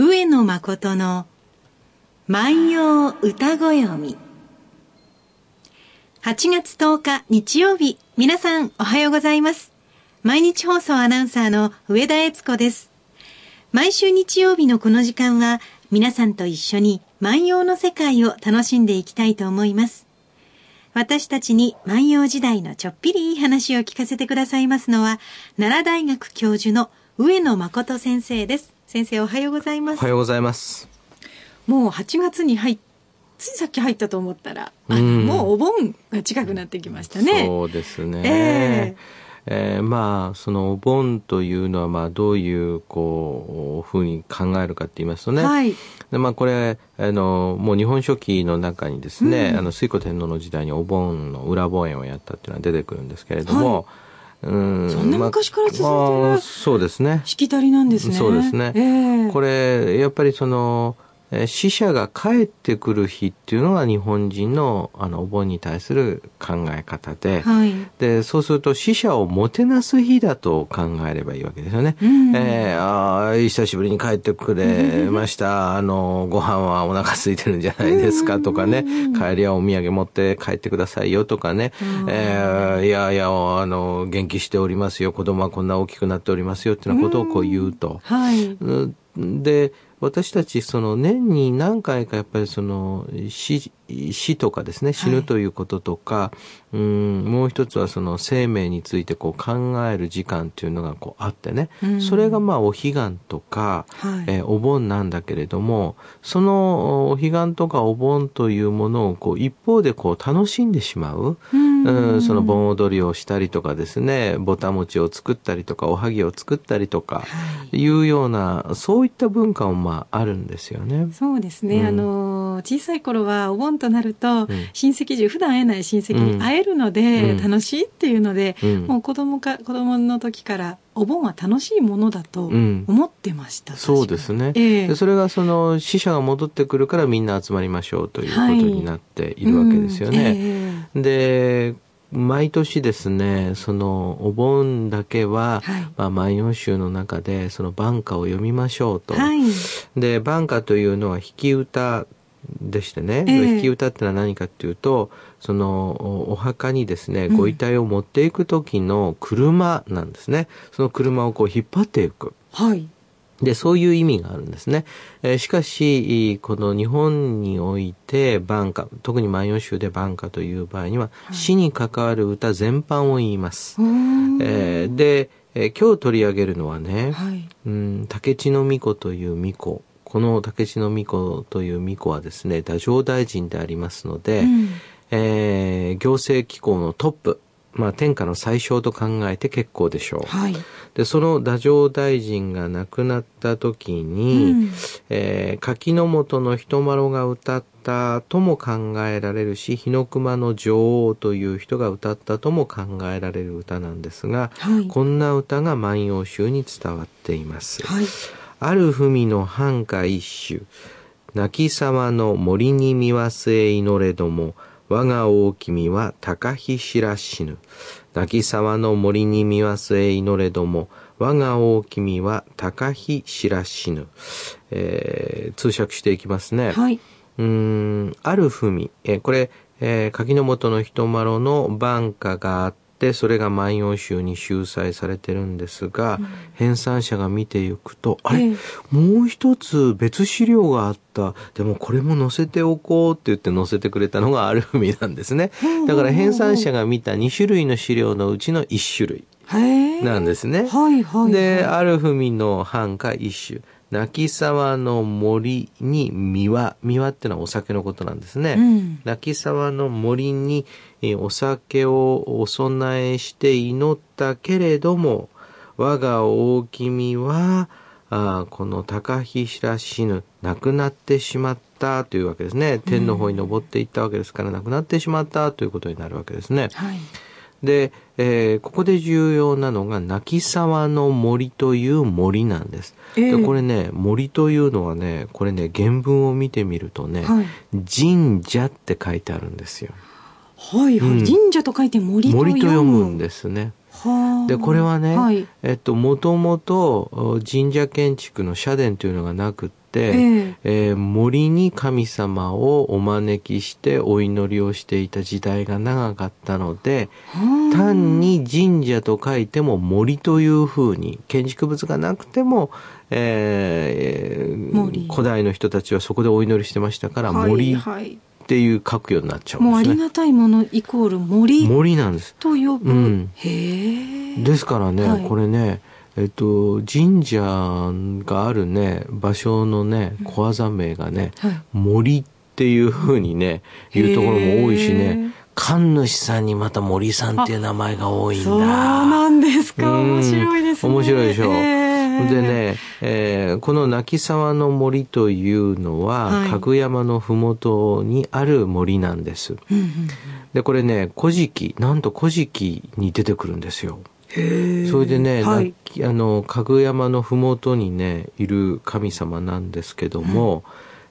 上野誠の万葉歌ご読み。8月10日日曜日、皆さんおはようございます。毎日放送アナウンサーの上田悦子です。毎週日曜日のこの時間は、皆さんと一緒に万葉の世界を楽しんでいきたいと思います。私たちに万葉時代のちょっぴりいい話を聞かせてくださいますのは、奈良大学教授の上野誠先生です。先生おはようございます。おはようございます。もう8月に入ついさっき入ったと思ったら、あの、もうお盆が近くなってきましたね。そうですね。えーえー、まあそのお盆というのはまあどういうこうふうに考えるかって言いますとね、はい、でまあこれあのもう日本書紀の中にですね、うん、あの推古天皇の時代にお盆の裏盆園をやったっていうのは出てくるんですけれども、はいうん、そんな昔から続いてる、まあ、そうですね。しきたりなんですね。そうですね。えー、これ、やっぱりその、死者が帰ってくる日っていうのが日本人のあのお盆に対する考え方で。はい、でそうすると死者をもてなす日だと考えればいいわけですよね。うん、えー、ああ久しぶりに帰ってくれました、あのご飯はお腹空いてるんじゃないですかとかね、帰りはお土産持って帰ってくださいよとかね、えー、いやいやあの元気しておりますよ。子供はこんな大きくなっておりますよっていうようなことをこう言うと。はい、で私たちその年に何回かやっぱりその死死とかですね死ぬということとか、はい、うんもう一つはその生命についてこう考える時間っていうのがこうあってね、うん、それがまあお彼岸とか、はい、えー、お盆なんだけれどもそのお彼岸とかお盆というものをこう一方でこう楽しんでしまう、うん、うんその盆踊りをしたりとかですねぼた餅を作ったりとかおはぎを作ったりとか、い。うようなそういった文化もまああるんですよね。そうですね、うん、あの小さい頃はお盆となると、親戚中普段会えない親戚に会えるので、楽しいっていうので、もう子供か子供の時からお盆は楽しいものだと思ってました、うん、そうですね、えー、でそれがその死者が戻ってくるからみんな集まりましょうということになっているわけですよね、はいうん。えー、で毎年ですねそのお盆だけは、はい、まあ、万葉集の中でその晩歌を読みましょうと、はい、で晩歌というのは引き歌でしてね、えー、引き歌ってのは何かっていうとそのお墓にですねご遺体を持っていく時の車なんですね、うん、その車をこう引っ張っていく。はい。で、そういう意味があるんですね。えー、しかし、この日本において、晩歌、特に万葉集で晩歌という場合には、はい、死に関わる歌全般を言います。えー、で、えー、今日取り上げるのはね、はい、うん、竹地の巫女という巫女この竹地の巫女という巫女はですね、太政大臣でありますので、うん、えー、行政機構のトップ、まあ、天下の最小と考えて結構でしょう。はい、でその太政大臣が亡くなった時に、うん、えー、柿の本の人丸が歌ったとも考えられるし日の熊の女王という人が歌ったとも考えられる歌なんですが、はい、こんな歌が万葉集に伝わっています。はいある文の繁歌一首、泣き様の森に見忘れ祈れども、我が大君は高飛知らしぬ。泣き様の森に見忘れ祈れども、我が大君は高飛知らしぬ。えー、通訳していきますね。はい。うん、ある文、えー、これ、えー、柿の本の人丸の晩歌があって、ってそれが万葉集に収載されてるんですが、うん、編纂者が見ていくとあれ、えー、もう一つ別資料があった。でもこれも載せておこうって言って載せてくれたのがある意味なんですね。だから編纂者が見た2種類の資料のうちの1種類なんですね。はいはいはい、で、ある文の繁歌一首。泣き沢の森に三輪。三輪ってのはお酒のことなんですね。うん、泣き沢の森にお酒をお供えして祈ったけれども、我が大君は、あこの高飛ら死ぬ、亡くなってしまったというわけですね。天の方に登っていったわけですから、亡くなってしまったということになるわけですね。はいで、えー、ここで重要なのが泣き沢の森という森なんです。えー、でこれね森というのはねこれね原文を見てみるとね、はい、神社って書いてあるんですよ。はいはい、うん、神社と書いて森と森と読むんですね。でこれはね、はい、えっともともと神社建築の社殿というのがなくって、えー、えー、森に神様をお招きしてお祈りをしていた時代が長かったので単に神社と書いても森というふうに建築物がなくても、えー、古代の人たちはそこでお祈りしてましたから森、はいはいっていう書くようになっちゃうんですね。もうありがたいものイコール森。森なんです。と呼ぶ。うん、へえ。ですからね、はい、これね、えっと、神社があるね、場所のね、小技名がね、はい、森っていうふうにね、いうところも多いしね、神主さんにまた森さんっていう名前が多いんだ。そうなんですか。面白いですね。面白いでしょ。でね、えー、この泣沢の森というのは、はい、かぐ山のふもとにある森なんです。で、これね、古事記、なんと古事記に出てくるんですよ。それでね、はい、あの、かぐ山のふもとにね、いる神様なんですけども、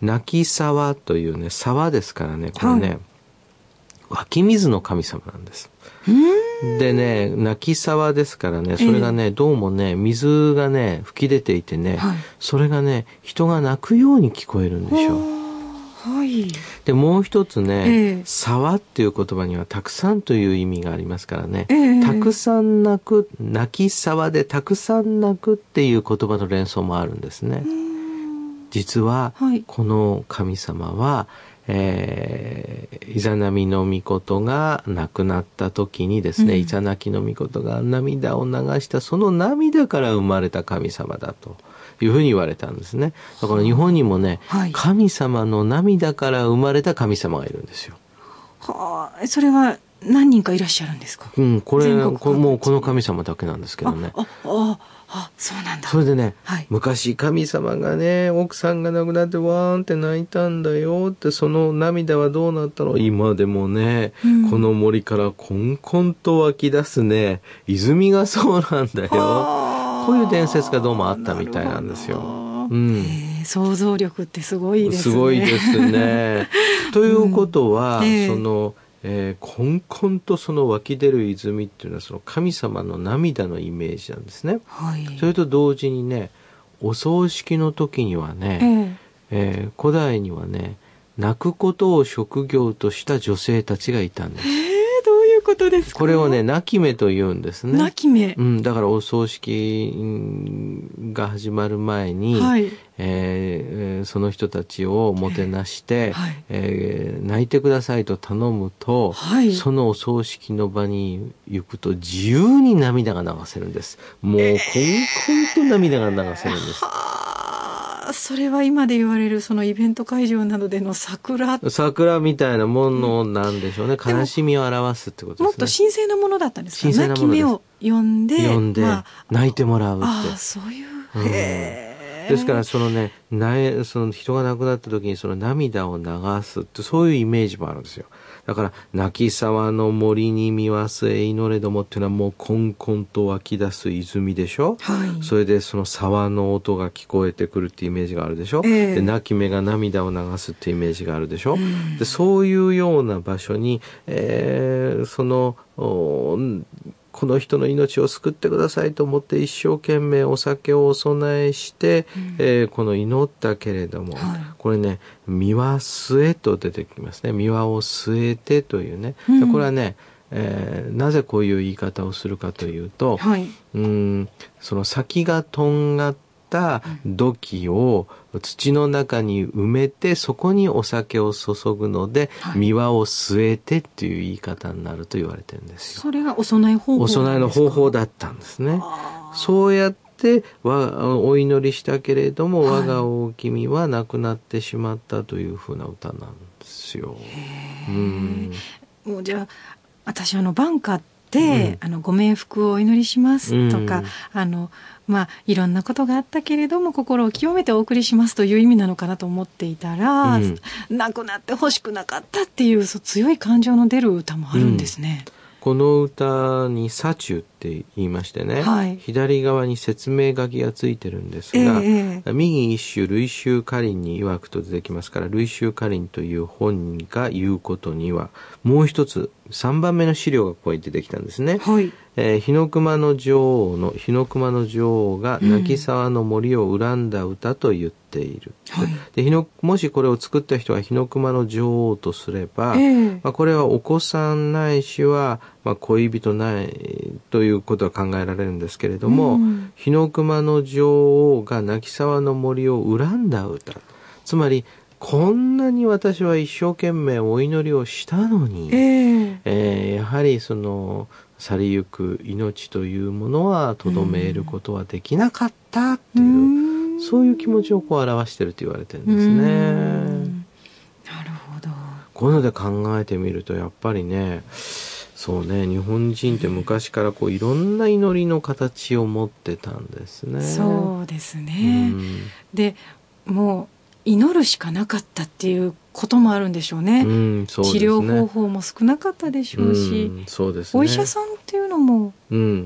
うん、泣沢というね、沢ですからね、これね、はい、湧き水の神様なんです。でね、泣き沢ですからね、それがね、えー、どうもね、水がね、吹き出ていてね、はい、それがね、人が泣くように聞こえるんでしょう。はい、でもう一つね、えー、沢っていう言葉にはたくさんという意味がありますからね、えー、たくさん泣く泣き沢でたくさん泣くっていう言葉の連想もあるんですね。実は、はい、この神様はえー、イザナミの御事が亡くなった時にですね、うん、イザナキの御事が涙を流したその涙から生まれた神様だというふうに言われたんですね。だから日本にもね、はい、神様の涙から生まれた神様がいるんですよ。はあ、それは何人かいらっしゃるんですか？うん、これ、こもうこの神様だけなんですけどね。あ、あ、あ、そうなんだ。それでね、はい、昔神様がね、奥さんが亡くなってわーんって泣いたんだよって、その涙はどうなったの？今でもね、うん、この森からこんこんと湧き出すね、泉がそうなんだよ。こういう伝説がどうもあったみたいなんですよ。うん。想像力ってすごいですね。すごいですね。ということは、うんえー、その、えー、こんこんとその湧き出る泉っていうのはその神様の涙のイメージなんですね。はい、それと同時にねお葬式の時にはね、えー、えー、古代にはね泣くことを職業とした女性たちがいたんです。ことですか？これをね、泣き目と言うんですね。泣き目。うん、だからお葬式が始まる前に、はい、えー、その人たちをもてなして、はい、えー、泣いてくださいと頼むと、はい、そのお葬式の場に行くと自由に涙が流せるんです。もう、こんこんと涙が流せるんです。それは今で言われるそのイベント会場などでの桜。桜みたいなものなんでしょうね、うん、悲しみを表すってことですね。もっと神聖なものだったんですか神聖なものですを呼んで呼んで、まあ、泣いてもらうって。あそういう、うん、ですからそのねその人が亡くなった時にその涙を流すってそういうイメージもあるんですよ。だから泣き沢の森に見忘れ祈れどもっていうのはもうこんこんと湧き出す泉でしょ、はい、それでその沢の音が聞こえてくるっていうイメージがあるでしょ、えー、で泣き目が涙を流すっていうイメージがあるでしょ、うん、でそういうような場所に、えー、そのこの人の命を救ってくださいと思って一生懸命お酒をお供えして、うん、えー、この祈ったけれども、はい、これね「三輪据え」と出てきますね「三輪を据えて」というね、うん、これはねえー、なぜこういう言い方をするかというと、はい、うんその先がとんがっった土器を土の中に埋めてそこにお酒を注ぐので、はい、三輪を据えてっていう言い方になると言われてるんですよ。それがお供え方法お供えの方法だったんですね。そうやってお祈りしたけれども、我が大君は亡くなってしまったというふうな歌なんですよ。うん、もうじゃあ私あのバンカって、うん、あのご冥福をお祈りしますとか、うん、あのまあ、いろんなことがあったけれども心を清めてお送りしますという意味なのかなと思っていたら、うん、亡くなってほしくなかったっていう強い感情の出る歌もあるんですね。この歌にて言いましてね、はい、左側に説明書きがついてるんですが、えー、右一首類臭歌林に曰くと出てきますから類臭歌林という本が言うことにはもう一つ3番目の資料がここに出てきたんですね。はい、えー、日の熊の女王の日の熊の女王が泣き沢の森を恨んだ歌と言っている。はい、で日のもしこれを作った人が日の熊の女王とすれば、えー、まあ、これはお子さんないしは、まあ、恋人ないということは考えられるんですけれども、うん、日の熊の女王が泣き沢の森を恨んだ歌。つまりこんなに私は一生懸命お祈りをしたのに、えー、えー、やはりその去りゆく命というものはとどめることはできなかったっていう、うそういう気持ちをこう表してると言われてるんですね。なるほど。こういうので考えてみるとやっぱりねそうね日本人って昔からこういろんな祈りの形を持ってたんですね。そうですね。でもう祈るしかなかったっていうこともあるんでしょうね。うんうね治療方法も少なかったでしょうし、うん、そうです、ね、お医者さんっていうのも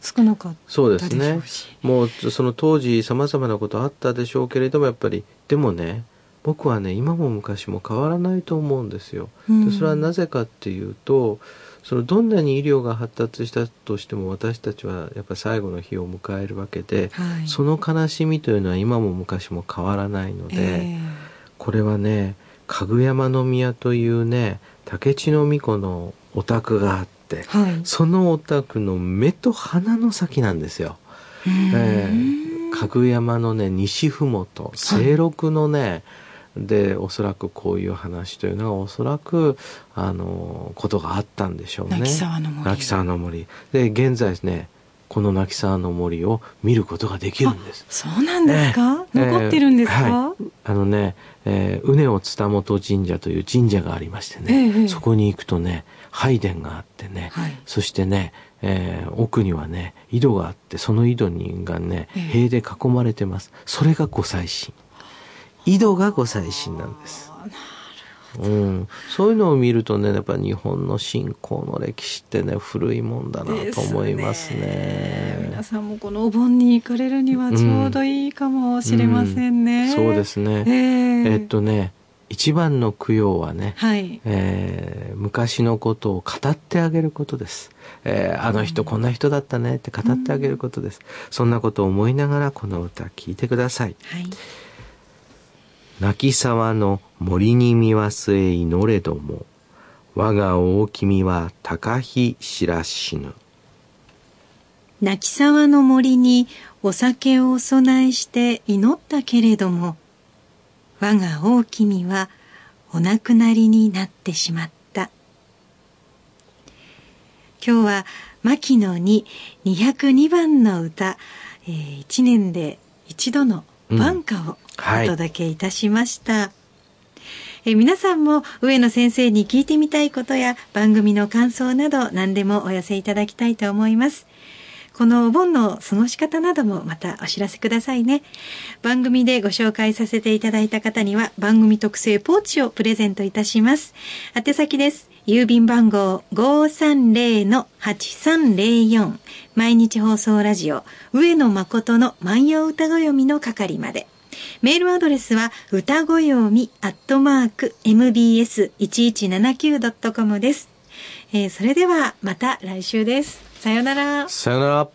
少なかったでしょうし、うん、そうですね。もうその当時さまざまなことあったでしょうけれどもやっぱりでもね僕はね今も昔も変わらないと思うんですよ。でそれはなぜかっていうとそのどんなに医療が発達したとしても私たちはやっぱ最後の日を迎えるわけで、はい、その悲しみというのは今も昔も変わらないので、えー、これはねかぐやま宮というね竹地の巫女のお宅があって、はい、そのお宅の目と鼻の先なんですよ。えー、かぐやまのね西ふもと清六のね、はいでおそらくこういう話というのはおそらくあのことがあったんでしょうね。泣沢の森。泣沢の森。で現在ですねこの泣沢の森を見ることができるんです。そうなんですか、えー、残ってるんですか、えーはい、あのね、えー、うねお伝本神社という神社がありましてね、えー、そこに行くとね、拝殿があってね、はい、そしてね、えー、奥にはね、井戸があって、その井戸にがね、塀で囲まれてます。それが御祭神。井戸が御祭神なんです。うん、そういうのを見るとねやっぱ日本の信仰の歴史ってね古いもんだなと思いますね、ね、皆さんもこのお盆に行かれるにはちょうどいいかもしれませんね、うん。うん、そうですね、えー、えっとね一番の供養はね、はい。えー、昔のことを語ってあげることです、えー、あの人こんな人だったねって語ってあげることです、そんなことを思いながらこの歌聞いてください、はい泣き沢の森に見忘れ祈れども、我が大君は高日知らしぬ。泣き沢の森にお酒をお供えして祈ったけれども、我が大君はお亡くなりになってしまった。今日は牧野に202番の歌、えー、1年で一度の晩歌をお届けいたしました。はい、え皆さんも上野先生に聞いてみたいことや番組の感想など何でもお寄せいただきたいと思います。このお盆の過ごし方などもまたお知らせくださいね。番組でご紹介させていただいた方には番組特製ポーチをプレゼントいたします。宛先です。郵便番号530-8304毎日放送ラジオ上野誠の万葉歌ご読みの係まで。メールアドレスは歌ご読みアットマーク mbs1179.com です。えー、それではまた来週です。さよなら。さよなら。